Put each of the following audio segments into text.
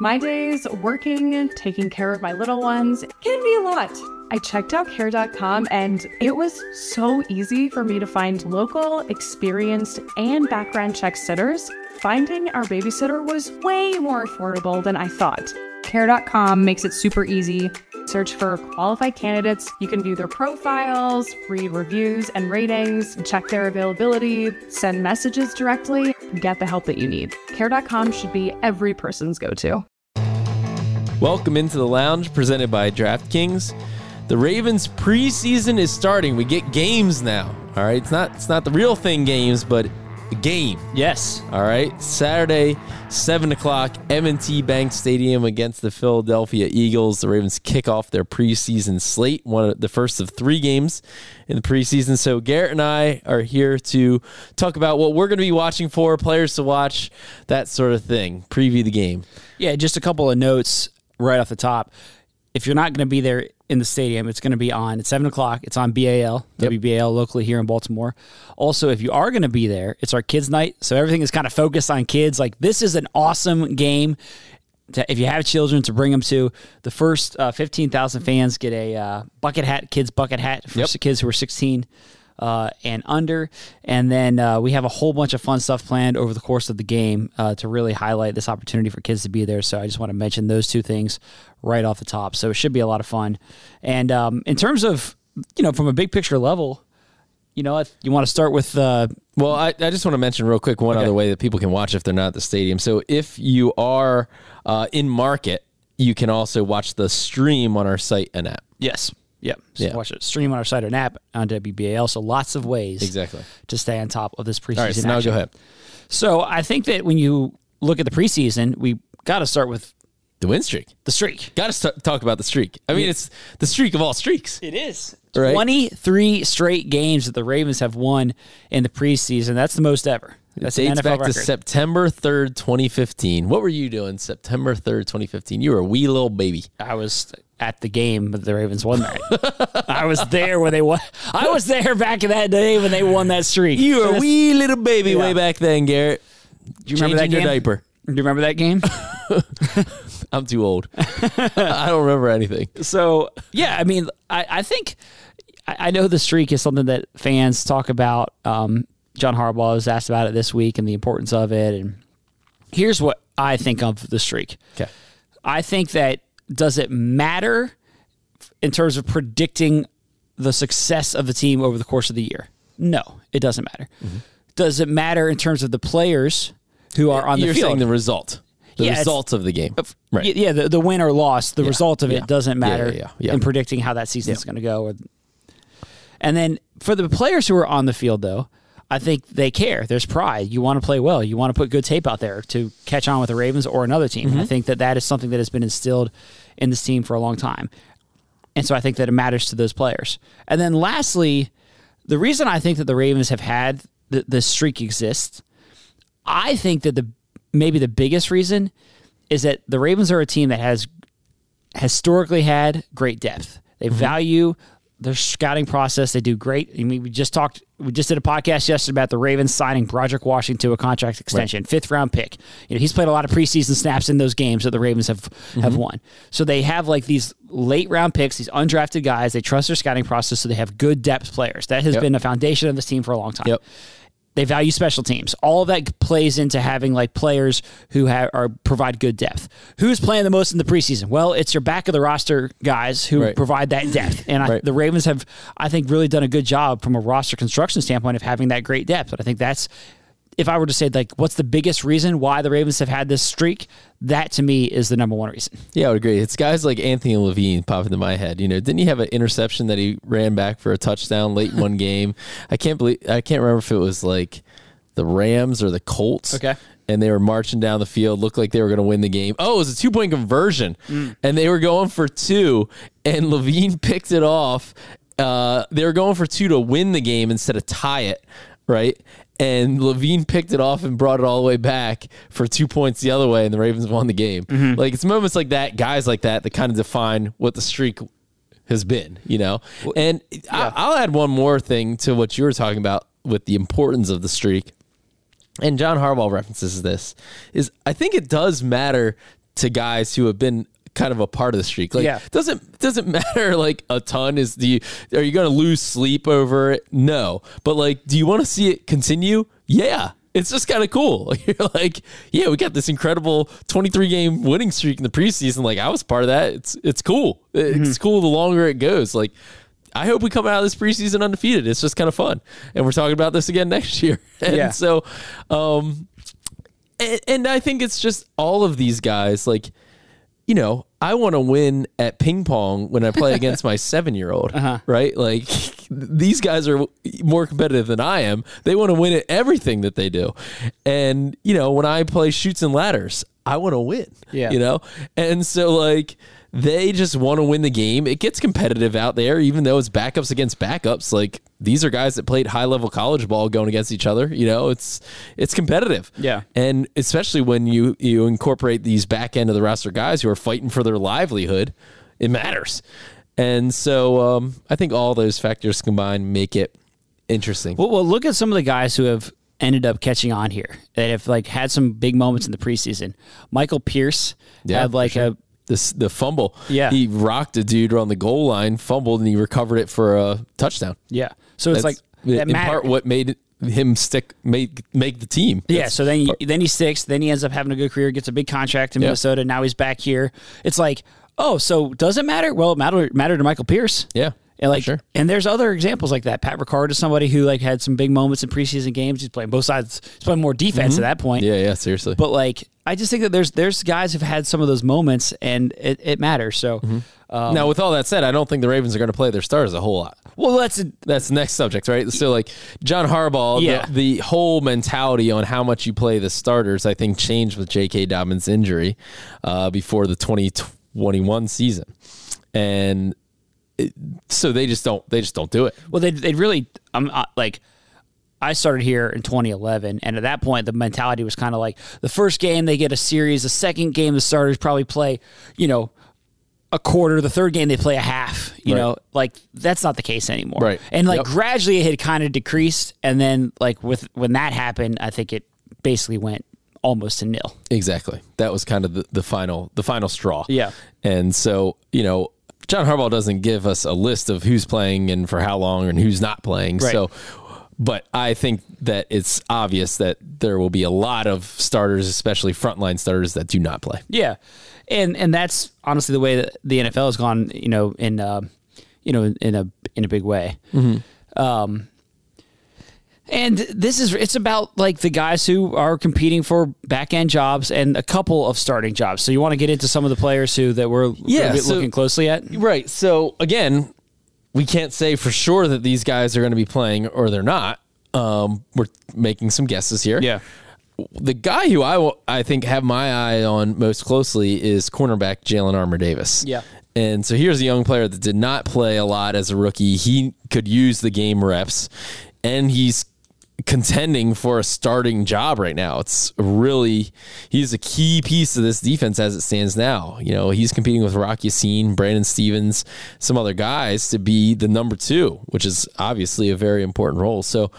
My days working, taking care of my little ones can be a lot. I checked out care.com and it was so easy for me to find local, experienced, and background check sitters. Finding our babysitter was way more affordable than I thought. Care.com makes it super easy. Search for qualified candidates. You can view their profiles, read reviews and ratings, check their availability, send messages directly, get the help that you need. Care.com should be every person's go to. Welcome into the lounge presented by DraftKings. The Ravens preseason is starting. We get games now. All right. It's not it's not the real thing games, but a game. Yes. All right. Saturday, 7 o'clock, M&T Bank Stadium against the Philadelphia Eagles. The Ravens kick off their preseason slate, one of the first of three games in the preseason. So Garrett and I are here to talk about what we're going to be watching for, players to watch, that sort of thing. Preview the game. Yeah, just a couple of notes right off the top. If you're not going to be there in the stadium, it's going to be on at 7 o'clock. It's on BAL, Yep. WBAL locally here in Baltimore. Also, if you are going to be there, it's our kids' night. So everything is kind of focused on kids. Like, this is an awesome game. To, if you have children, to bring them to the first uh, 15,000 fans get a uh, bucket hat, kids' bucket hat for Yep. kids who are 16 uh, and under. And then uh, we have a whole bunch of fun stuff planned over the course of the game uh, to really highlight this opportunity for kids to be there. So I just want to mention those two things right off the top. So it should be a lot of fun. And um, in terms of, you know, from a big picture level, you know, if you want to start with uh, Well, I, I just want to mention real quick one Okay. other way that people can watch if they're not at the stadium. So if you are uh, in market, you can also watch the stream on our site and app. yes. Yep. So Yeah. watch it. Stream on our site or an app on WBAL. So lots of ways Exactly. to stay on top of this preseason. All right, so now action. go ahead. So I think that when you look at the preseason, we got to start with The win streak. the streak. Got to start, talk about the streak. I mean, it's the streak of all streaks. It is. Right. 23 straight games that the Ravens have won in the preseason. That's the most ever. That's an Dates NFL back record. to September 3rd, 2015. What were you doing September 3rd, 2015? You were a wee little baby. I was at the game that the Ravens won that. I was there when they won. I was there back in that day when they won that streak. You were a wee little baby Yeah. way back then, Garrett. Do you remember that game? your diaper. Do you remember that game? I'm too old. I don't remember anything. so yeah, I mean, I, I think I, I know the streak is something that fans talk about. Um, John Harbaugh was asked about it this week and the importance of it. And here's what I think of the streak. Okay. I think that does it matter in terms of predicting the success of the team over the course of the year? No, it doesn't matter. Mm-hmm. Does it matter in terms of the players who are on the You're field? saying the result. The Yeah, results of the game. Right. Yeah, the, the win or loss, the result of it doesn't matter yeah, yeah, yeah. in predicting how that season's going to go. Or, and then for the players who are on the field, though, I think they care. There's pride. You want to play well. You want to put good tape out there to catch on with the Ravens or another team. Mm-hmm. And I think that that is something that has been instilled in this team for a long time. And so I think that it matters to those players. And then lastly, the reason I think that the Ravens have had the, the streak exist, I think that the maybe the biggest reason is that the Ravens are a team that has historically had great depth. They value their scouting process. They do great. I mean, we just talked. We just did a podcast yesterday about the Ravens signing Broderick Washington to a contract extension, fifth round pick. You know, he's played a lot of preseason snaps in those games that the Ravens have have mm-hmm. won. So they have like these late round picks, these undrafted guys. They trust their scouting process, so they have good depth players. That has Yep. been the foundation of this team for a long time Yep. They value special teams. All of that plays into having like players who have are provide good depth. Who's playing the most in the preseason? Well, it's your back of the roster guys who Right. provide that depth. And I, the Ravens have, I think, really done a good job from a roster construction standpoint of having that great depth. But I think that's if I were to say like what's the biggest reason why the Ravens have had this streak, that to me is the number one reason. Yeah, I would agree. It's guys like Anthony Levine pop into my head. You know, didn't he have an interception that he ran back for a touchdown late in one game? I can't believe I can't remember if it was like the Rams or the Colts. Okay. and they were marching down the field, looked like they were going to win the game. Oh, it was a two point conversion, and they were going for two, and Levine picked it off. Uh, they were going for two to win the game instead of tie it, right? And Levine picked it off and brought it all the way back for two points the other way, and the Ravens won the game. Mm-hmm. Like it's moments like that, guys like that, that kind of define what the streak has been, you know. And I, I'll add one more thing to what you were talking about with the importance of the streak. And John Harbaugh references this is I think it does matter to guys who have been kind of a part of the streak. Like Yeah. doesn't doesn't matter like a ton is the are you going to lose sleep over it? No. But like do you want to see it continue? Yeah. It's just kind of cool. You're like, yeah, we got this incredible 23 game winning streak in the preseason. Like I was part of that. It's it's cool. It's cool the longer it goes. Like I hope we come out of this preseason undefeated. It's just kind of fun. And we're talking about this again next year. And Yeah. so um and, and I think it's just all of these guys like you know, I want to win at ping pong when I play against my seven year old, uh-huh. right? Like these guys are more competitive than I am. They want to win at everything that they do. And, you know, when I play shoots and ladders, I want to win, Yeah. you know? And so, like, they just want to win the game. It gets competitive out there, even though it's backups against backups. Like, these are guys that played high level college ball going against each other. You know, it's it's competitive. Yeah. And especially when you you incorporate these back end of the roster guys who are fighting for their livelihood, it matters. And so um, I think all those factors combined make it interesting. Well, well, look at some of the guys who have ended up catching on here that have like had some big moments in the preseason. Michael Pierce had like sure. a this the fumble. Yeah. he rocked a dude on the goal line, fumbled, and he recovered it for a touchdown. yeah. So it's That's like that in matter- part what made him stick make make the team. Yeah, so then he, part- then he sticks. Then he ends up having a good career, gets a big contract in Yeah. Minnesota. Now he's back here. It's like, oh, so does it matter? Well, it mattered mattered to Michael Pierce. yeah, And like, sure. and there's other examples like that. Pat Ricard is somebody who like had some big moments in preseason games. He's playing both sides. He's playing more defense at that point. Mm-hmm. yeah, yeah. Seriously, But like, I just think that there's there's guys who've had some of those moments, and it, it matters. So, Mm-hmm. um, now with all that said, I don't think the Ravens are going to play their stars a whole lot. well, that's a, That's the next subject, right? So, like John Harbaugh, Yeah. the, the whole mentality on how much you play the starters, I think, changed with J.K. Dobbins' injury uh, before the 2021 season, and so they just don't they just don't do it. well, they they really I'm like. I started here in 2011, and at that point, the mentality was kind of like the first game they get a series, the second game the starters probably play, you know, a quarter. The third game they play a half. You Right. know, like that's not the case anymore. Right. And like Yep. gradually it had kind of decreased, and then like with when that happened, I think it basically went almost to nil. Exactly. That was kind of the, the final the final straw. Yeah. And so, you know, John Harbaugh doesn't give us a list of who's playing and for how long and who's not playing. Right. So but I think that it's obvious that there will be a lot of starters, especially frontline starters, that do not play. Yeah, and and that's honestly the way that the NFL has gone. You know, in uh, you know, in, a in a big way. Um, and this is it's about like the guys who are competing for back end jobs and a couple of starting jobs. So you want to get into some of the players who that we're Yeah, so- looking closely at. Right. So again, we can't say for sure that these guys are going to be playing or they're not. Um, we're making some guesses here. Yeah. The guy who I will- I think have my eye on most closely is cornerback Jalyn Armour Davis. Yeah. And so here's a young player that did not play a lot as a rookie. He could use the game reps, and he's contending for a starting job right now. It's really he's a key piece of this defense as it stands now. You know, he's competing with Rock Ya-Sin, Brandon Stephens, some other guys to be the number two, which is obviously a very important role. So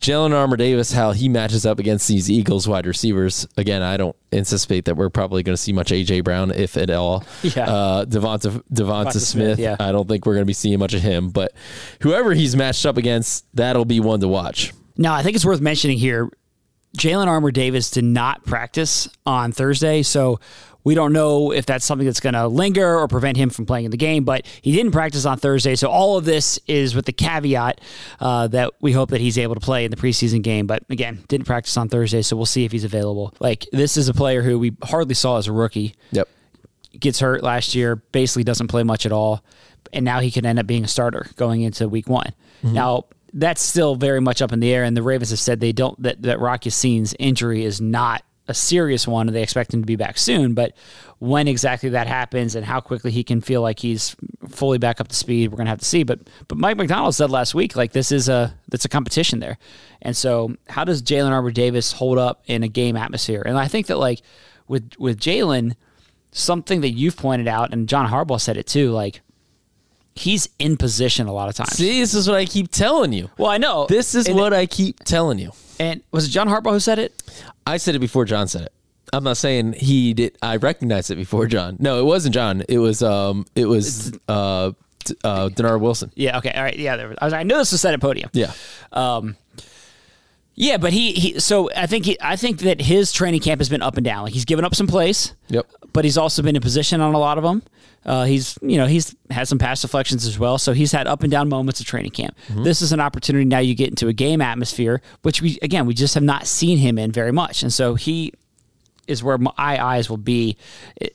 Jalyn Armour Davis, how he matches up against these Eagles wide receivers. Again, I don't anticipate that we're probably going to see much AJ Brown, if at all. Yeah. Uh, Devonta Devonta Devonta Smith. Smith, yeah. I don't think we're going to be seeing much of him, but whoever he's matched up against, that'll be one to watch. Now, I think it's worth mentioning here Jalyn Armour Davis did not practice on Thursday, so we don't know if that's something that's going to linger or prevent him from playing in the game, but he didn't practice on Thursday, so all of this is with the caveat uh, that we hope that he's able to play in the preseason game. But again, didn't practice on Thursday, so we'll see if he's available. Like, this is a player who we hardly saw as a rookie Yep. gets hurt last year, basically doesn't play much at all, and now he could end up being a starter going into week one. Now that's still very much up in the air, and the Ravens have said they don't that that Rock Ya-Sin's injury is not a serious one, and they expect him to be back soon. But when exactly that happens and how quickly he can feel like he's fully back up to speed, we're gonna have to see. But but Mike Macdonald said last week like this is a that's a competition there, and so how does Jalyn Armour Davis hold up in a game atmosphere? And I think that like with with Jalyn, something that you've pointed out, and John Harbaugh said it too, like he's in position a lot of times. See, this is what I keep telling you. Well, I know This is And- what I keep telling you. And was it John Harbaugh who said it? I said it before John said it. I'm not saying he did. I recognized it before John. No, it wasn't John. It was um. It was uh. uh Dennard Wilson. Yeah. Okay. All right. Yeah. There was, I, was, I knew this was said at podium. Yeah. Um, yeah, but he, he so I think he, I think that his training camp has been up and down. Like he's given up some plays. Yep. But he's also been in position on a lot of them. Uh, he's you know he's had some pass deflections as well, so he's had up and down moments of training camp. This is an opportunity now. You get into a game atmosphere, which we again we just have not seen him in very much, and so he is where my eyes will be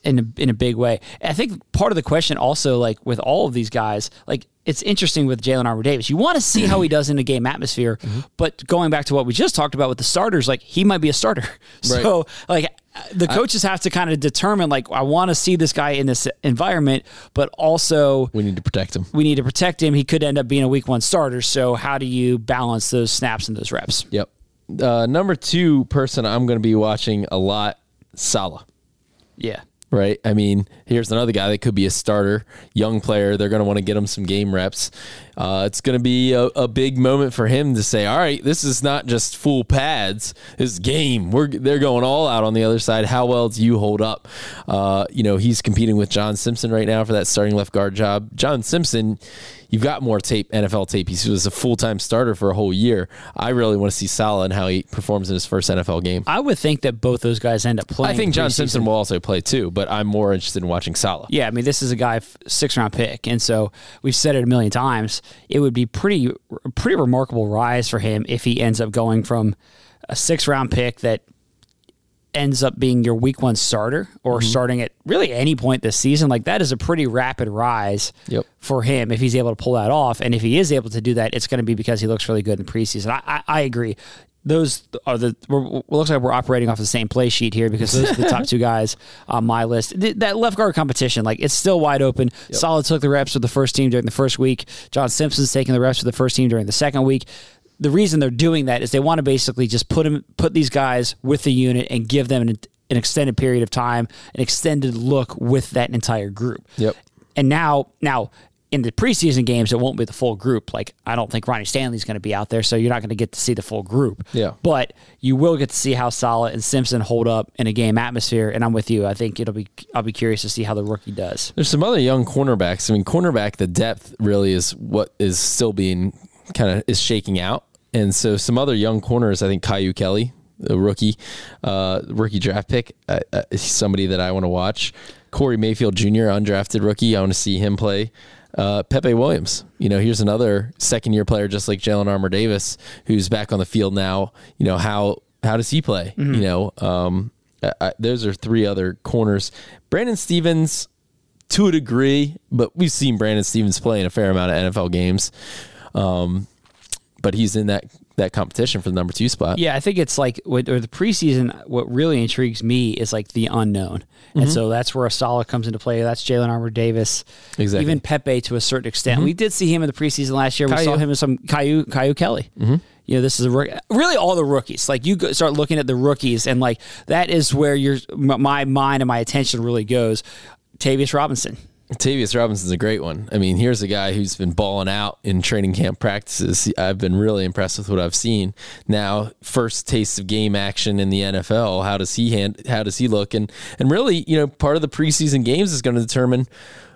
in a, in a big way. I think part of the question also, like with all of these guys, like it's interesting with Jalyn Armour Davis. You want to see how he does in a game atmosphere, but going back to what we just talked about with the starters, like he might be a starter. So like the coaches have to kind of determine, like I want to see this guy in this environment, but also We need to protect him. we need to protect him. He could end up being a week one starter. So how do you balance those snaps and those reps? Yep. Uh, number two person I'm going to be watching a lot, Sala. Yeah. right? I mean, here's another guy that could be a starter, young player. They're going to want to get him some game reps. Uh, it's going to be a, a big moment for him to say, "All right, this is not just full pads. This is game. We're they're going all out on the other side. How well do you hold up?" Uh, you know, he's competing with John Simpson right now for that starting left guard job. John Simpson. You've got more tape, NFL tape. He was a full time starter for a whole year. I really want to see Sala and how he performs in his first NFL game. I would think that both those guys end up playing. I think John. Simpson will also play too, but I'm more interested in watching Sala. Yeah, I mean, this is a guy six round pick, and so we've said it a million times. It would be pretty pretty remarkable rise for him if he ends up going from a six round pick that ends up being your week one starter or Mm-hmm. starting at really any point this season. Like that is a pretty rapid rise Yep. for him if he's able to pull that off. And if he is able to do that, it's going to be because he looks really good in preseason. I, I, I agree. Those are the. Looks like we're operating off the same play sheet here because those are the top two guys on my list. Th- That left guard competition, like it's still wide open. Solid took the reps with the first team during the first week. John Simpson's taking the reps with the first team during the second week. The reason they're doing that is they want to basically just put them, put these guys with the unit and give them an, an extended period of time, an extended look with that entire group. Yep. And now, now in the preseason games, it won't be the full group. Like I don't think Ronnie Stanley's going to be out there, so you're not going to get to see the full group. Yeah. But you will get to see how Sala and Simpson hold up in a game atmosphere. And I'm with you. I think it'll be. I'll be curious to see how the rookie does. There's some other young cornerbacks. I mean, cornerback, the depth really is what is still being kind of is shaking out. And so some other young corners, I think Caillou Kelly, the rookie, uh, rookie draft pick, uh, uh, somebody that I want to watch. Corey Mayfield Jr., undrafted rookie. I want to see him play. Uh, Pepe Williams, you know, here's another second year player just like Jalyn Armour Davis, who's back on the field now. You know how how does he play? You know, um, I, I, those are three other corners. Brandon Stephens, to a degree, but we've seen Brandon Stephens play in a fair amount of NFL games. Um, but he's in that that competition for the number two spot. Yeah, I think it's like with or the preseason. What really intrigues me is like the unknown, and mm-hmm. so that's where a solid comes into play. That's Jalyn Armour Davis, Exactly. even Pepe to a certain extent. Mm-hmm. We did see him in the preseason last year. We saw him in some Caillou, Caillou Kelly. Mm-hmm. You know, this is a rook- really all the rookies. Like you start looking at the rookies, and like that is where your my mind and my attention really goes. Tavius Robinson. Tavius Robinson's a great one. I mean, here's a guy who's been balling out in training camp practices. I've been really impressed with what I've seen. Now, first taste of game action in the NFL. How does he hand? How does he look? And and really, you know, part of the preseason games is going to determine.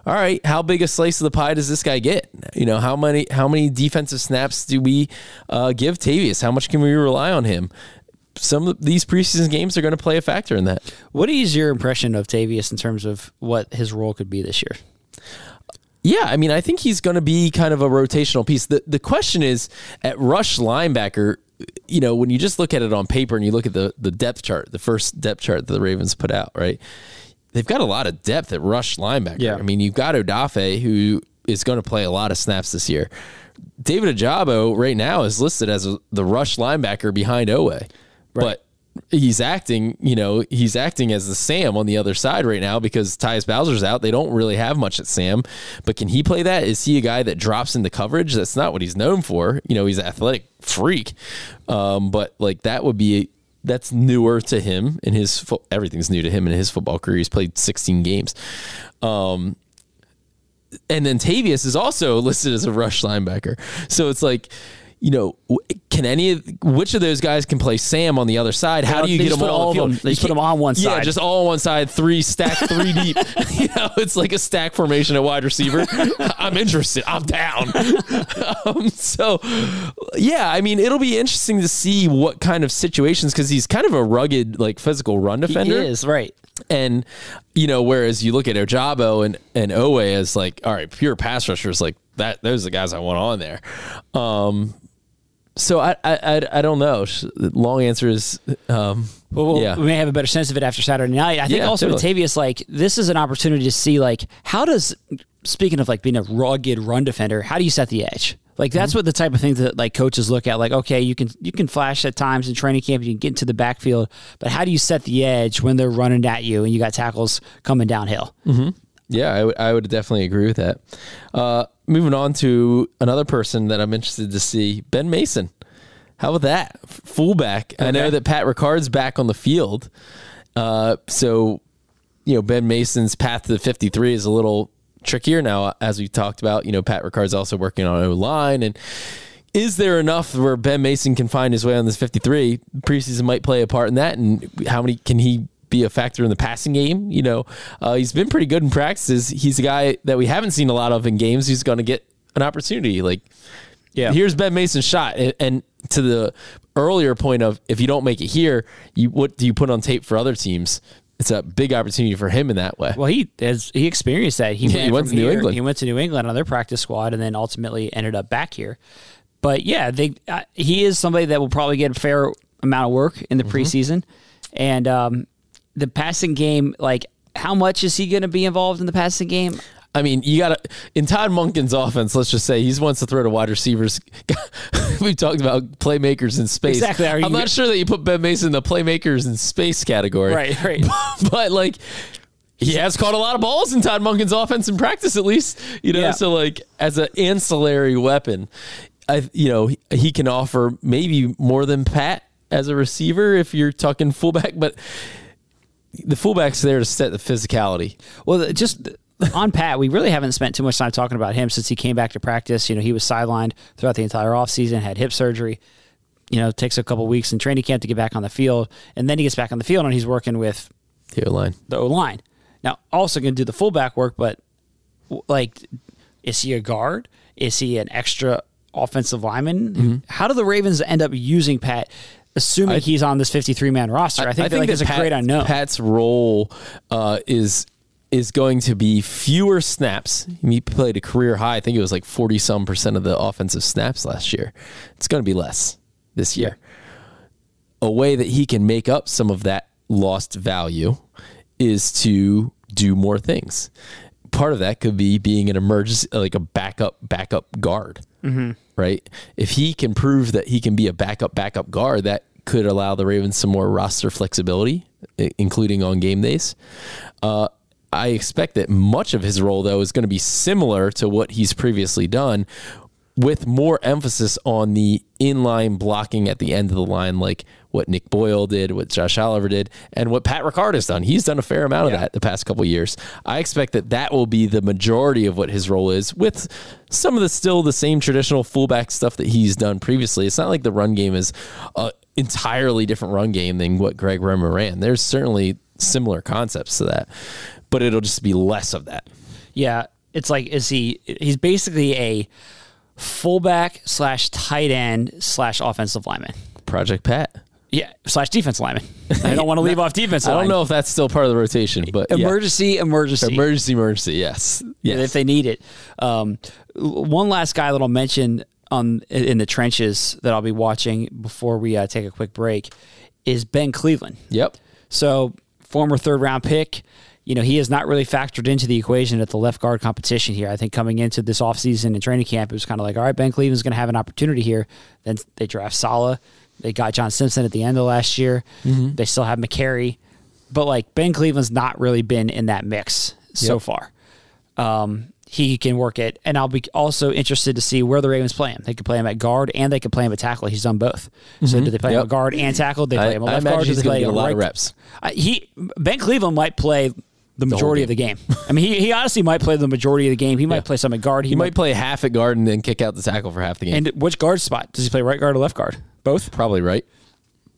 All right, how big a slice of the pie does this guy get? You know, how many how many defensive snaps do we uh, give Tavius? How much can we rely on him? Some of these preseason games are going to play a factor in that. What is your impression of Tavius in terms of what his role could be this year? Yeah, I mean, I think he's going to be kind of a rotational piece. The the question is at rush linebacker, you know, when you just look at it on paper and you look at the the depth chart, the first depth chart that the Ravens put out, right? They've got a lot of depth at rush linebacker. Yeah. I mean, you've got Odafe who is going to play a lot of snaps this year. David Ojabo right now is listed as a, the rush linebacker behind Oweh. But he's acting, you know, he's acting as the Sam on the other side right now because Tyus Bowser's out. They don't really have much at Sam, but can he play that? Is he a guy that drops into coverage? That's not what he's known for. You know, he's an athletic freak, um, but like that would be that's newer to him in his fo- everything's new to him in his football career. He's played 16 games. Um, and then Tavius is also listed as a rush linebacker. So it's like, you know, can any of which of those guys can play Sam on the other side? How do you get them all, all on the of them- they put them on one side. Yeah, just all on one side, three stacked, three deep. you know, it's like a stack formation at wide receiver. I'm interested. I'm down. um, so, yeah, I mean, it'll be interesting to see what kind of situations because he's kind of a rugged, like physical run defender. He is right. And you know, whereas you look at Ojabo and and Oweh as like, all right, pure pass rushers, like that. Those are the guys I want on there. Um, so I I I, I don't know. Long answer is, um, Well, we'll- yeah, we may have a better sense of it after Saturday night. I think Yeah, also totally. with Tavius, like this is an opportunity to see like how does speaking of like being a rugged run defender, how do you set the edge? Like that's Mm-hmm. what the type of things that like coaches look at. Like, okay, you can you can flash at times in training camp, you can get into the backfield, but how do you set the edge when they're running at you and you got tackles coming downhill? yeah. I would I would definitely agree with that. Uh, moving on to another person that I'm interested to see, Ben Mason. How about that fullback? I know that Pat Ricard's back on the field, uh, so you know Ben Mason's path to the 53 is a little trickier now, as we talked about. You know, Pat Ricard's also working on O line, and is there enough where Ben Mason can find his way on this 53? Preseason might play a part in that, and how many can he? Be a factor in the passing game. You know, uh, he's been pretty good in practices. He's a guy that we haven't seen a lot of in games. He's going to get an opportunity. Like, Yeah. here's Ben Mason's shot. And, and to the earlier point of if you don't make it here, you what do you put on tape for other teams? It's a big opportunity for him in that way. Well, he has he experienced that. He, Yeah, went, he went to New England. He went to New England on their practice squad, and then ultimately ended up back here. But yeah, they uh, he is somebody that will probably get a fair amount of work in the Mm-hmm. preseason, and um, the passing game. Like, how much is he going to be involved in the passing game? I mean, you got to in Todd Monken's offense. Let's just say he wants to throw to wide receivers. We've talked about playmakers in space. Exactly. I'm not sure that you put Ben Mason in the playmakers in space category. Right, right. but like he has caught a lot of balls in Todd Monken's offense in practice, at least. You know, Yeah. so like as an ancillary weapon, I you know he, he can offer maybe more than Pat as a receiver if you're talking fullback, but the fullback's there to set the physicality. Well, just on Pat, we really haven't spent too much time talking about him since he came back to practice. You know, he was sidelined throughout the entire offseason, had hip surgery. You know, takes a couple weeks in training camp to get back on the field, and then he gets back on the field and he's working with The O line. the O line. Now, also going to do the fullback work, but like, is he a guard? Is he an extra offensive lineman? Mm-hmm. How do the Ravens end up using Pat, assuming he's on this 53 man roster? I, think, that, like, it's a great unknown. Pat's role uh, is is going to be fewer snaps. He played a career high. I think it was like forty some percent of the offensive snaps last year. It's going to be less this year. A way that he can make up some of that lost value is to do more things. Part of that could be being an emergency, like a backup, backup guard, right? If he can prove that he can be a backup, backup guard, that could allow the Ravens some more roster flexibility, including on game days. Uh, I expect that much of his role, though, is going to be similar to what he's previously done, with more emphasis on the inline blocking at the end of the line, like what Nick Boyle did, what Josh Oliver did, and what Pat Ricard has done. He's done a fair amount of that the past couple years. I expect that that will be the majority of what his role is, with some of the still the same traditional fullback stuff that he's done previously. It's not like the run game is a entirely different run game than what Greg Roman ran. There's certainly similar concepts to that, but it'll just be less of that. Yeah, it's like is he? He's basically a fullback slash tight end slash offensive lineman. Project Pat. Yeah, slash defense lineman. I don't want to leave off defense. I don't line. know if that's still part of the rotation, but yeah. Emergency, emergency, emergency, emergency. Yes, yes. if they need it. Um, one last guy that I'll mention on in the trenches that I'll be watching before we uh, take a quick break is Ben Cleveland. yep. So, former third round pick, you know, he has not really factored into the equation at the left guard competition here. I think coming into this offseason and training camp, it was kind of like, all right, Ben Cleveland's going to have an opportunity here. Then they draft Sala. They got John Simpson at the end of last year. Mm-hmm. They still have Mekari, but like Ben Cleveland's not really been in that mix so Yep. far. Um, he can work it, and I'll be also interested to see where the Ravens play him. They could play him at guard, and they could play him at tackle. He's done both. So do they play him Mm-hmm. At guard and tackle? They play I, him at I left imagine guard. He's going to get a lot right of reps. uh, he Ben Cleveland might play the majority of the game. I mean, he, he honestly might play the majority of the game. He might Yeah. play some at guard. He might play half at guard and then kick out the tackle for half the game. And which guard spot does he play? Right guard or left guard? Both, probably right.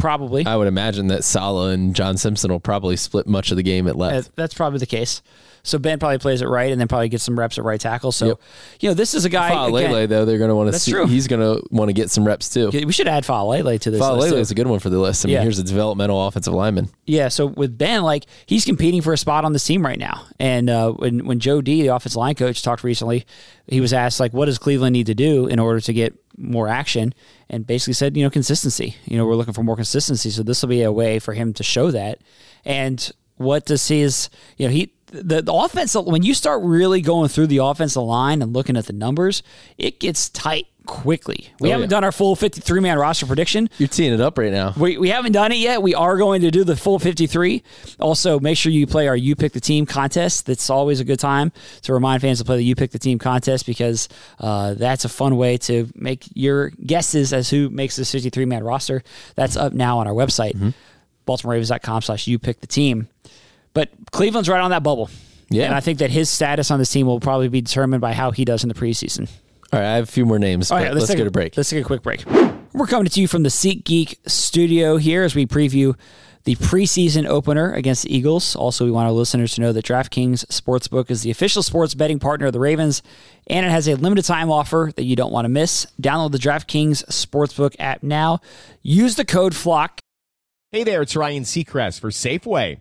Probably. I would imagine that Sala and John Simpson will probably split much of the game at Uh, left. That's probably the case. So Ben probably plays it right, and then probably gets some reps at right tackle. So, Yep. you know, this is a guy. Faalele, though, they're going to want to That's see. true. He's going to want to get some reps too. we should add Faalele to this. Faalele is a good one for the list. I mean, Yeah. here's a developmental offensive lineman. Yeah, so with Ben, like he's competing for a spot on the team right now. And uh, when when Joe D, the offensive line coach, talked recently, he was asked like, "What does Cleveland need to do in order to get more action?" And basically said, "You know, consistency. You know, we're looking for more consistency. So this will be a way for him to show that." And what does his, you know, he the, the offense when you start really going through the offensive line and looking at the numbers, it gets tight quickly. We Oh, haven't yeah. done our full 53 man roster prediction. You're teeing it up right now. We, we haven't done it yet. We are going to do the full 53. Also, make sure you play our You Pick the Team contest. That's always a good time to remind fans to play the You Pick the Team contest because uh, that's a fun way to make your guesses as who makes this 53 man roster. That's up now on our website, Mm-hmm. BaltimoreRavens.com slash You Pick the Team. But Cleveland's right on that bubble. Yeah. And I think that his status on this team will probably be determined by how he does in the preseason. All right, I have a few more names, All but right, let's, take get a break. Let's take a quick break. We're coming to you from the Seat Geek studio here as we preview the preseason opener against the Eagles. Also, we want our listeners to know that DraftKings Sportsbook is the official sports betting partner of the Ravens, and it has a limited time offer that you don't want to miss. Download the DraftKings Sportsbook app now. Use the code FLOCK. Hey there, it's Ryan Seacrest for Safeway.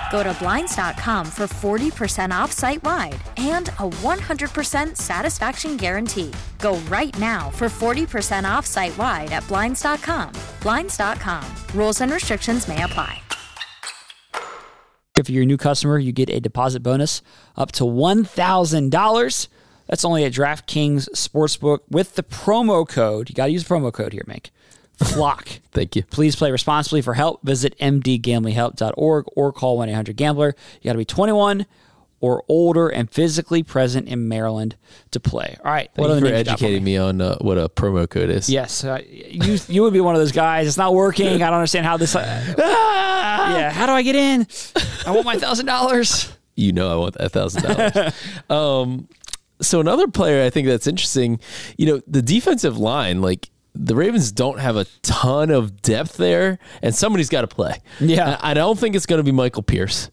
Go to Blinds.com for 40% off site wide and a 100% satisfaction guarantee. Go right now for 40% off site wide at Blinds.com. Blinds.com. Rules and restrictions may apply. If you're a new customer, you get a deposit bonus up to $1,000. That's only at DraftKings Sportsbook with the promo code. You got to use the promo code here, Mink. Flock. Thank you. Please play responsibly. For help, visit mdgamblinghelp.org or call 1 800 Gambler. You got to be 21 or older and physically present in Maryland to play. All right. Thank other you for names you for educating me on uh, what a promo code is. Yes, uh, you you would be one of those guys. It's not working. I don't understand how this. Uh, yeah, how do I get in? I want my thousand dollars. you know I want that thousand dollars. Um, so another player I think that's interesting, you know, the defensive line, like the Ravens don't have a ton of depth there, and somebody's got to play. Yeah. I, don't think it's going to be Michael Pierce.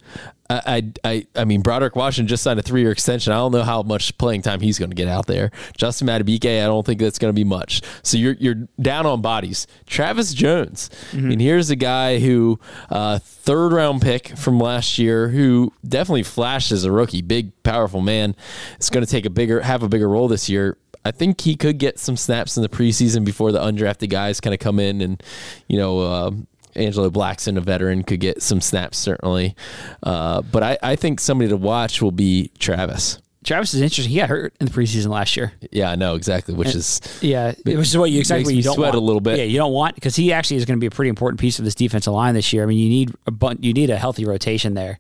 I, I, I, mean, Broderick Washington just signed a three-year extension. I don't know how much playing time he's going to get out there. Justin Madubuike, I don't think that's going to be much. So you're you're down on bodies. Travis Jones, and here's a guy who uh, third round pick from last year, who definitely flashed as a rookie, big, powerful man. It's going to take a bigger, have a bigger role this year. I think he could get some snaps in the preseason before the undrafted guys kind of come in and, you know, uh, Angelo Blackson, a veteran, could get some snaps certainly. Uh, but I, I think somebody to watch will be Travis. Travis is interesting. He got hurt in the preseason last year. Yeah, I know exactly, which is Yeah, which is what you exactly what you don't sweat want. a little bit. Yeah, you don't want because he actually is going to be a pretty important piece of this defensive line this year. I mean, you need a bun- you need a healthy rotation there.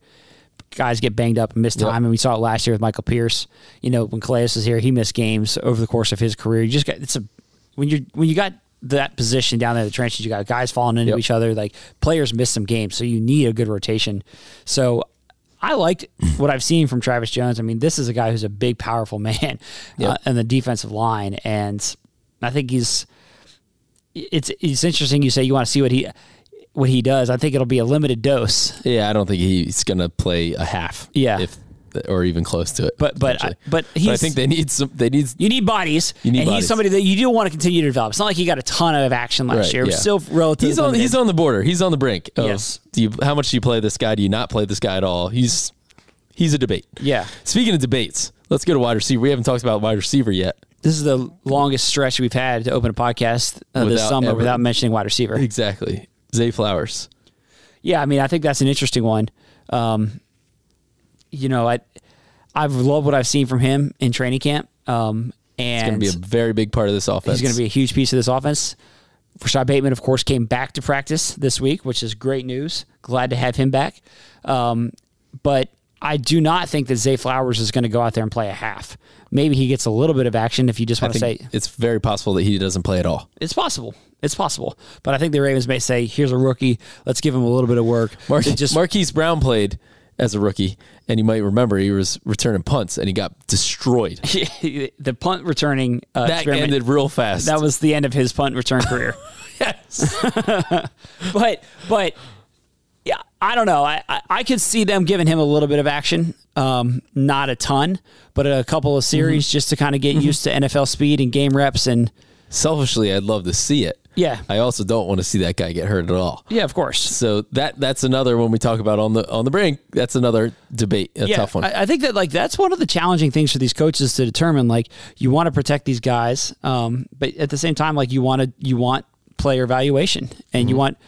Guys get banged up and miss time, Yep. and we saw it last year with Michael Pierce. You know, when Calais was here, he missed games over the course of his career. You just got it's a when you're when you got that position down there in the trenches, you got guys falling into Yep. each other. Like players miss some games, so you need a good rotation. So. I liked what I've seen from Travis Jones. I mean, this is a guy who's a big, powerful man uh, in the defensive line, and I think he's it's it's interesting. You say you want to see what he what he does. I think it'll be a limited dose. yeah. I don't think he's gonna play a half. Yeah. if or even close to it. But but potentially. but But I think they need some. They need you need bodies. You need and he's somebody that you do want to continue to develop. It's not like he got a ton of action last Right, year. Yeah. Still relatively. He's on. limited. He's on the border. He's on the brink. Of, Yes. Do you? How much do you play this guy? Do you not play this guy at all? He's he's a debate. Yeah. Speaking of debates, let's go to wide receiver. We haven't talked about wide receiver yet. This is the longest stretch we've had to open a podcast uh, this summer ever- without mentioning wide receiver. Exactly. Zay Flowers. Yeah, I mean, I think that's an interesting one. Um, you know, I I've loved what I've seen from him in training camp. Um, It's and going to be a very big part of this offense. He's going to be a huge piece of this offense. Rashod Bateman, of course, came back to practice this week, which is great news. Glad to have him back. Um, but I do not think that Zay Flowers is going to go out there and play a half. Maybe he gets a little bit of action if you just want to say it's very possible that he doesn't play at all. it's possible. It's possible. But I think the Ravens may say, here's a rookie. Let's give him a little bit of work. Mar- just Marquise Brown played as a rookie, and you might remember he was returning punts and he got destroyed. the punt returning uh, that ended real fast. That was the end of his punt return career. yes. but but yeah, I don't know. I, I I could see them giving him a little bit of action, um, not a ton, but a couple of series Mm-hmm. just to kind of get used to NFL speed and game reps and Selfishly, I'd love to see it. yeah, I also don't want to see that guy get hurt at all. yeah, of course. So that that's another when we talk about on the on the brink. That's another debate, a yeah, tough one. I, I think that like that's one of the challenging things for these coaches to determine. Like you want to protect these guys, um, but at the same time, like you want to you want player evaluation and you Mm-hmm. want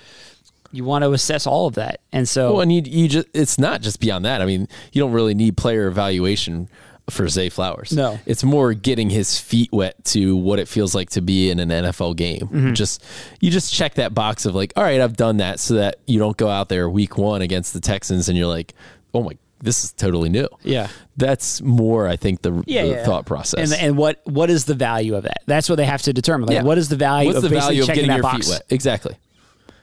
you want to assess all of that. And so well, and you you just it's not just beyond that. I mean, you don't really need player evaluation for Zay Flowers. No. it's more getting his feet wet to what it feels like to be in an NFL game. Mm-hmm. Just you just check that box of like, all right, I've done that, so that you don't go out there week one against the Texans and you're like, oh my, this is totally new. Yeah. that's more I think the, yeah, the yeah. thought process. And, and what what is the value of that? That's what they have to determine. Like, Yeah. what is the value What's of the value of getting that your box? feet wet? Exactly.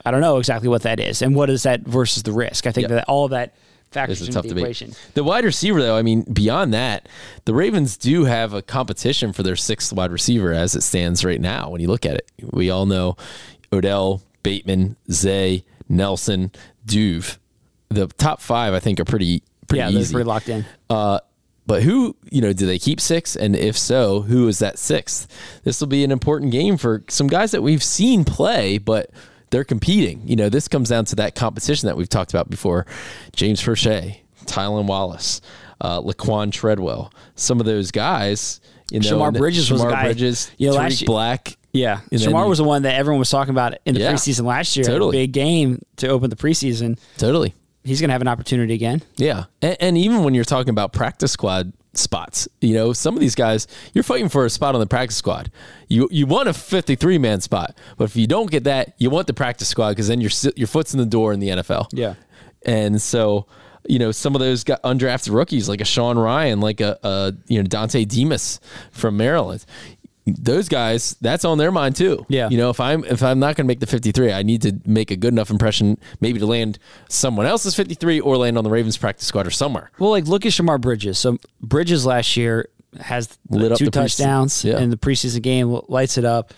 I don't know exactly what that is, and what is that versus the risk. I think Yeah. that all of that factors into the debate. equation. The wide receiver, though, I mean, beyond that, the Ravens do have a competition for their sixth wide receiver as it stands right now. When you look at it, we all know Odell, Bateman, Zay, Nelson, Duve. The top five, I think, are pretty pretty yeah, they're easy. pretty locked in. Uh, but who, you know, do they keep six? And if so, who is that sixth? This will be an important game for some guys that we've seen play, but they're competing. You know, this comes down to that competition that we've talked about before. James Proche, Tylan Wallace, uh, Laquan Treadwell, some of those guys. You know, Shemar Bridges was a Shemar guy- Bridges, you know, last year- Black. Yeah, And then Shemar you- was the one that everyone was talking about in the Yeah. preseason last year. Totally. big game to open the preseason. Totally. He's going to have an opportunity again. Yeah. And, and even when you're talking about practice squad spots, you know, some of these guys, you're fighting for a spot on the practice squad. You you want a 53 man spot, but if you don't get that, you want the practice squad because then your your foot's in the door in the NFL. Yeah. And so, you know, some of those got undrafted rookies like a Sean Ryan, like a, a you know Dontay Demus from Maryland. Those guys, that's on their mind too. Yeah. You know, if I'm if I'm not going to make the 53, I need to make a good enough impression, maybe to land someone else's 53 or land on the Ravens practice squad or somewhere. Well, like look at Shemar Bridges. So Bridges last year has Lit two touchdowns Yeah. in the preseason game, lights it up,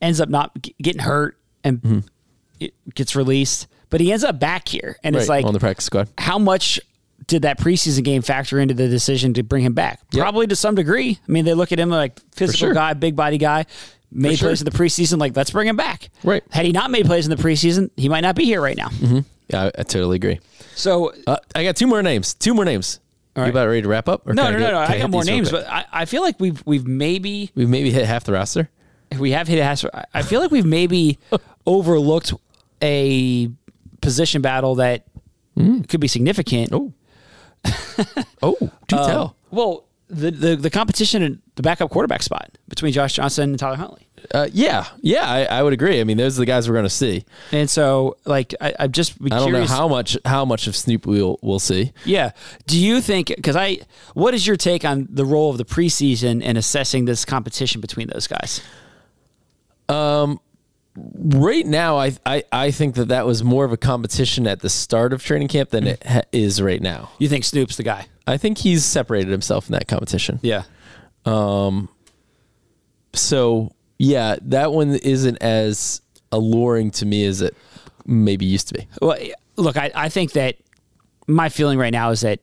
ends up not getting hurt and it gets released, but he ends up back here, and it's Mm-hmm. Like on the practice squad. how much did that preseason game factor into the decision to bring him back? Yep. Probably to some degree. I mean, they look at him like physical sure. guy, big body guy, made sure. plays in the preseason. Like, let's bring him back. Right. Had he not made plays in the preseason, he might not be here right now. Yeah, I, I totally agree. So, Uh, I got two more names. Two more names. All You about ready to wrap up? Or no, no, I no, no. can I got more names, but I, I feel like we've we've maybe we've maybe hit half the roster. we have hit a hash. I- I feel like we've maybe overlooked a position battle that could be significant. Oh, oh, do Uh, tell. Well, the, the the competition in the backup quarterback spot between Josh Johnson and Tyler Huntley. Uh, yeah, yeah, I, I would agree. I mean, those are the guys we're going to see. And so, like, I, I'm just I don't curious. know how much how much of Snoop we'll we'll see. Yeah. Do you think? Because I, what is your take on the role of the preseason in assessing this competition between those guys? Um, right now, I, I I think that that was more of a competition at the start of training camp than it ha- is right now. You think Snoop's the guy? I think he's separated himself in that competition. Yeah. Um. So yeah, that one isn't as alluring to me as it maybe used to be. Well, look, I, I think that my feeling right now is that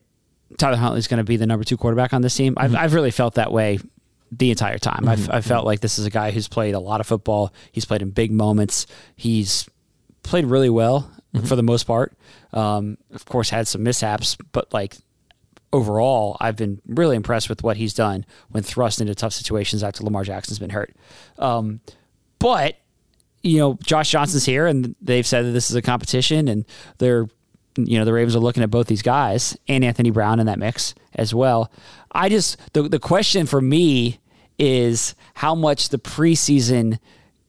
Tyler Huntley's going to be the number two quarterback on this team. I've, I've really felt that way the entire time. I've, I've felt like this is a guy who's played a lot of football. He's played in big moments. He's played really well for the most part. Um, of course, had some mishaps, but like overall, I've been really impressed with what he's done when thrust into tough situations after Lamar Jackson's been hurt. Um, but you know, Josh Johnson's here, and they've said that this is a competition, and they're, you know, the Ravens are looking at both these guys and Anthony Brown in that mix as well. I just the the question for me is how much the preseason,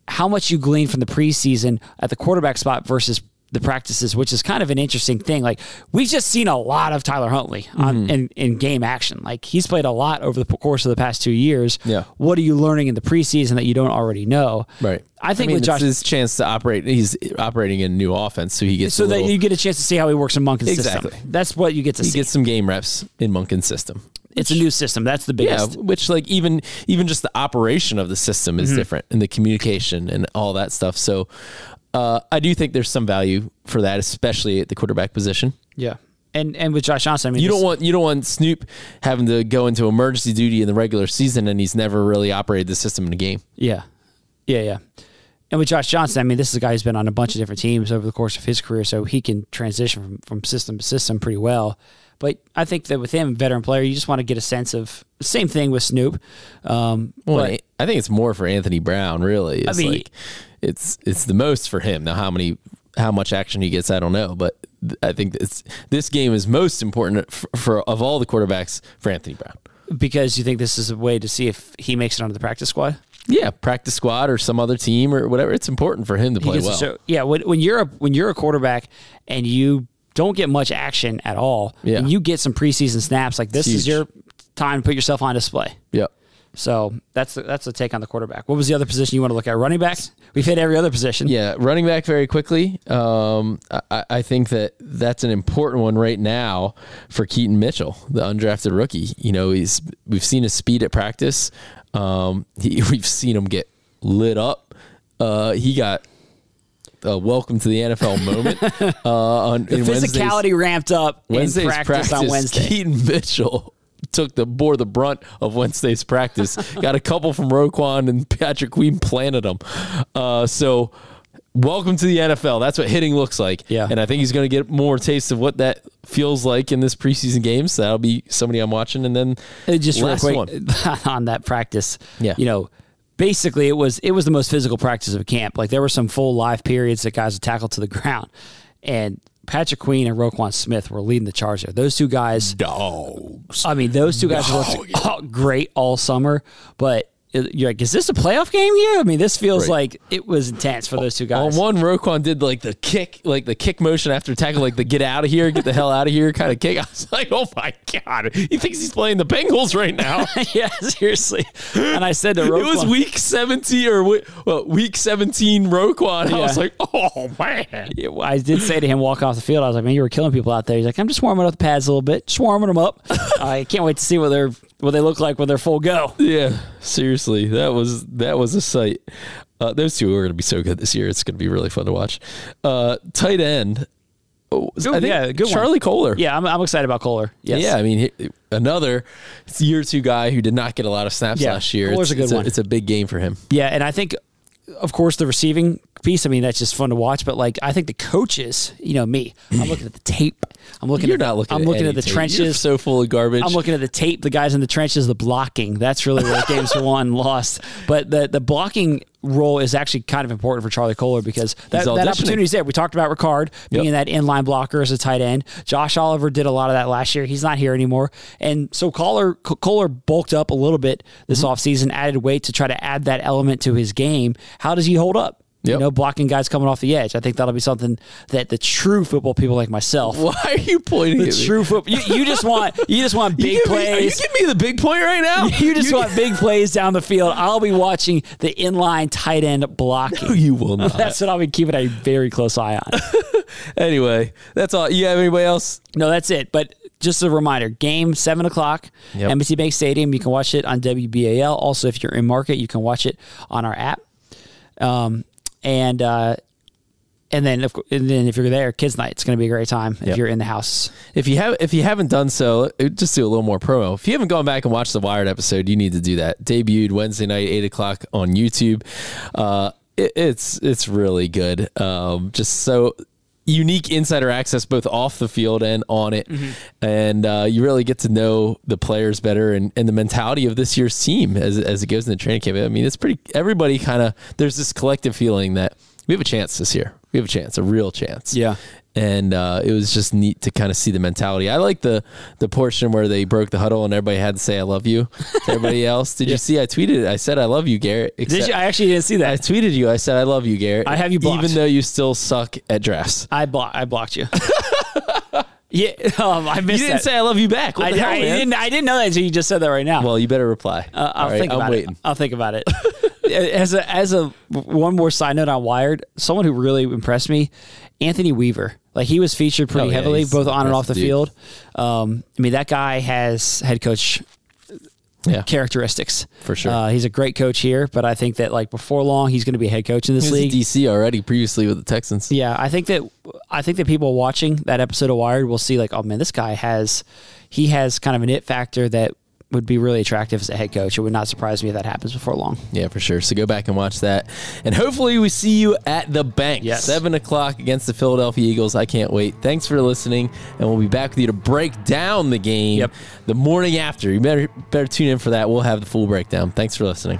how much you glean from the preseason at the quarterback spot versus the practices, which is kind of an interesting thing. Like we've just seen a lot of Tyler Huntley on, in, in game action. Like he's played a lot over the course of the past two years. Yeah. What are you learning in the preseason that you don't already know? Right. I think mean, with Josh, his chance to operate. He's operating in new offense, so he gets so a that you get a chance to see how he works in Monken's Exactly. system. That's what you get to he see. gets some game reps in Monken's system. it's a new system. That's the biggest. Yeah, which like even even just the operation of the system is Mhm. different and the communication and all that stuff. So uh, I do think there's some value for that, especially at the quarterback position. Yeah. And and with Josh Johnson, I mean, you don't want you don't want Snoop having to go into emergency duty in the regular season and he's never really operated the system in a game. Yeah. Yeah, yeah. And with Josh Johnson, I mean, this is a guy who's been on a bunch of different teams over the course of his career, so he can transition from, from system to system pretty well. But I think that with him, veteran player, you just want to get a sense of the same thing with Snoop. Um, Well, but I think it's more for Anthony Brown. Really, I mean- like it's it's the most for him. Now, how many how much action he gets, I don't know, but I think it's this game is most important for, for of all the quarterbacks for Anthony Brown. because you think this is a way to see if he makes it onto the practice squad. Yeah, practice squad or some other team or whatever. It's important for him to play well. show- yeah, when, when you're a when you're a quarterback and you don't get much action at all, Yeah. and you get some preseason snaps, like this is your time to put yourself on display. Yep. So that's the, that's the take on the quarterback. What was the other position you want to look at? Running backs. We've hit every other position. Yeah, running back very quickly. Um, I, I think that that's an important one right now for Keaton Mitchell, the undrafted rookie. You know, he's we've seen his speed at practice. Um, he, we've seen him get lit up. Uh, he got a welcome to the NFL moment uh, on The in Wednesday's- physicality ramped up Wednesday's in practice, on Wednesday. Keaton Mitchell took the bore the brunt of Wednesday's practice. Got a couple from Roquan and Patrick Queen planted them. Uh, so welcome to the NFL. That's what hitting looks like. Yeah. And I think he's going to get more taste of what that feels like in this preseason game. So that'll be somebody I'm watching. And then Uh, just real quick one. on that practice. Yeah. you know, basically it was it was the most physical practice of camp. Like there were some full live periods that guys would tackle to the ground, and Patrick Queen and Roquan Smith were leading the charge there. Those two guys, dogs. I mean, those two guys were great all summer, but. You're like, is this a playoff game here? I mean, this feels Right. like it was intense for those two On guys. one, Roquan did like the kick, like the kick motion after tackle, like the get out of here, get the hell out of here kind of kick. I was like, oh my God. He thinks he's playing the Bengals right now. yeah, seriously. And I said to Roquan, It was week 17 or well, week 17 Roquan. I was like, oh man. Yeah, well, I did say to him walking off the field, I was like, "Man, you were killing people out there." He's like, "I'm just warming up the pads a little bit, just warming them up. I can't wait to see what they're what they look like when they're full go." Yeah, seriously, that was that was a sight. Uh, those two are going to be so good this year. It's going to be really fun to watch. Uh, tight end. Oh, Good- I think yeah, good one. Charlie Kolar. Yeah, I'm, I'm excited about Kolar. Yes. Yeah, I mean, he, another year two guy who did not get a lot of snaps Yeah, last year. Kolar's it's, a good it's one. it's a big game for him. yeah, and I think, of course, the receiving piece. I mean, that's just fun to watch. But like, I think the coaches, you know, me, I'm looking at the tape. I'm looking. You're at, not looking. I'm at looking at the tape. trenches. You're so full of garbage. I'm looking at the tape, the guys in the trenches, the blocking. That's really where games won lost. But the the blocking role is actually kind of important for Charlie Kolar because that, that opportunity is there. We talked about Ricard being Yep. that inline blocker as a tight end. Josh Oliver did a lot of that last year. He's not here anymore. And so Kolar, Kolar bulked up a little bit this Mm-hmm. offseason, added weight to try to add that element to his game. How does he hold up? You know, blocking guys coming off the edge. I think that'll be something that the true football people like myself Why are you pointing the at me? true football. You, you just want you just want You big give me- are you plays. giving me the big point right now? You just want big plays down the field. I'll be watching the inline tight end blocking. No, you will not. That's what I'll be keeping a very close eye on. anyway, that's all. You have anybody else? no, that's it. But just a reminder: game seven o'clock, Yep. M&T Bank Stadium. You can watch it on WBAL. Also, if you're in market, you can watch it on our app. Um, and uh, and then of, cour- and then if you're there, kids night. It's going to be a great time if Yep. you're in the house. If you have if you haven't done so, uh, just do a little more promo. If you haven't gone back and watched the Wired episode, you need to do that. Debuted Wednesday night, eight o'clock on YouTube. Uh, it, it's it's really good. Um, just so unique insider access both off the field and on it. And uh, you really get to know the players better and, and the mentality of this year's team as, as it goes into training camp. I mean it's pretty everybody kind of there's this collective feeling that we have a chance this year. We have a chance a real chance. Yeah. And uh, it was just neat to kind of see the mentality. I like the the portion where they broke the huddle and everybody had to say "I love you." to everybody else, did you see? I tweeted. I said "I love you, Garrett." Did you? I actually didn't see that. I tweeted you. I said "I love you, Garrett." I have you blocked. even though you still suck at drafts. I block. I blocked you. yeah, um, I You didn't that. say "I love you" back. I, hell, I didn't. I didn't know that until you just said that right now. Well, you better reply. Uh, I'll right, think I'm about waiting. it. I'll think about it. as a as a one more side note on Wired, someone who really impressed me, Anthony Weaver. Like he was featured pretty Oh, yeah, heavily, both on and off the dude. field. Um, I mean, that guy has head coach Yeah, characteristics For sure. Uh, he's a great coach here, but I think that like before long, he's going to be a head coach in this league. DC already previously with the Texans. Yeah, I think that I think that people watching that episode of Wired will see like, oh man, this guy has he has kind of an it factor that would be really attractive as a head coach. It would not surprise me if that happens before long. Yeah, for sure. So go back and watch that. And hopefully we see you at the bank. Yes. Seven o'clock against the Philadelphia Eagles. I can't wait. Thanks for listening. And we'll be back with you to break down the game Yep. the morning after. You better better tune in for that. We'll have the full breakdown. Thanks for listening.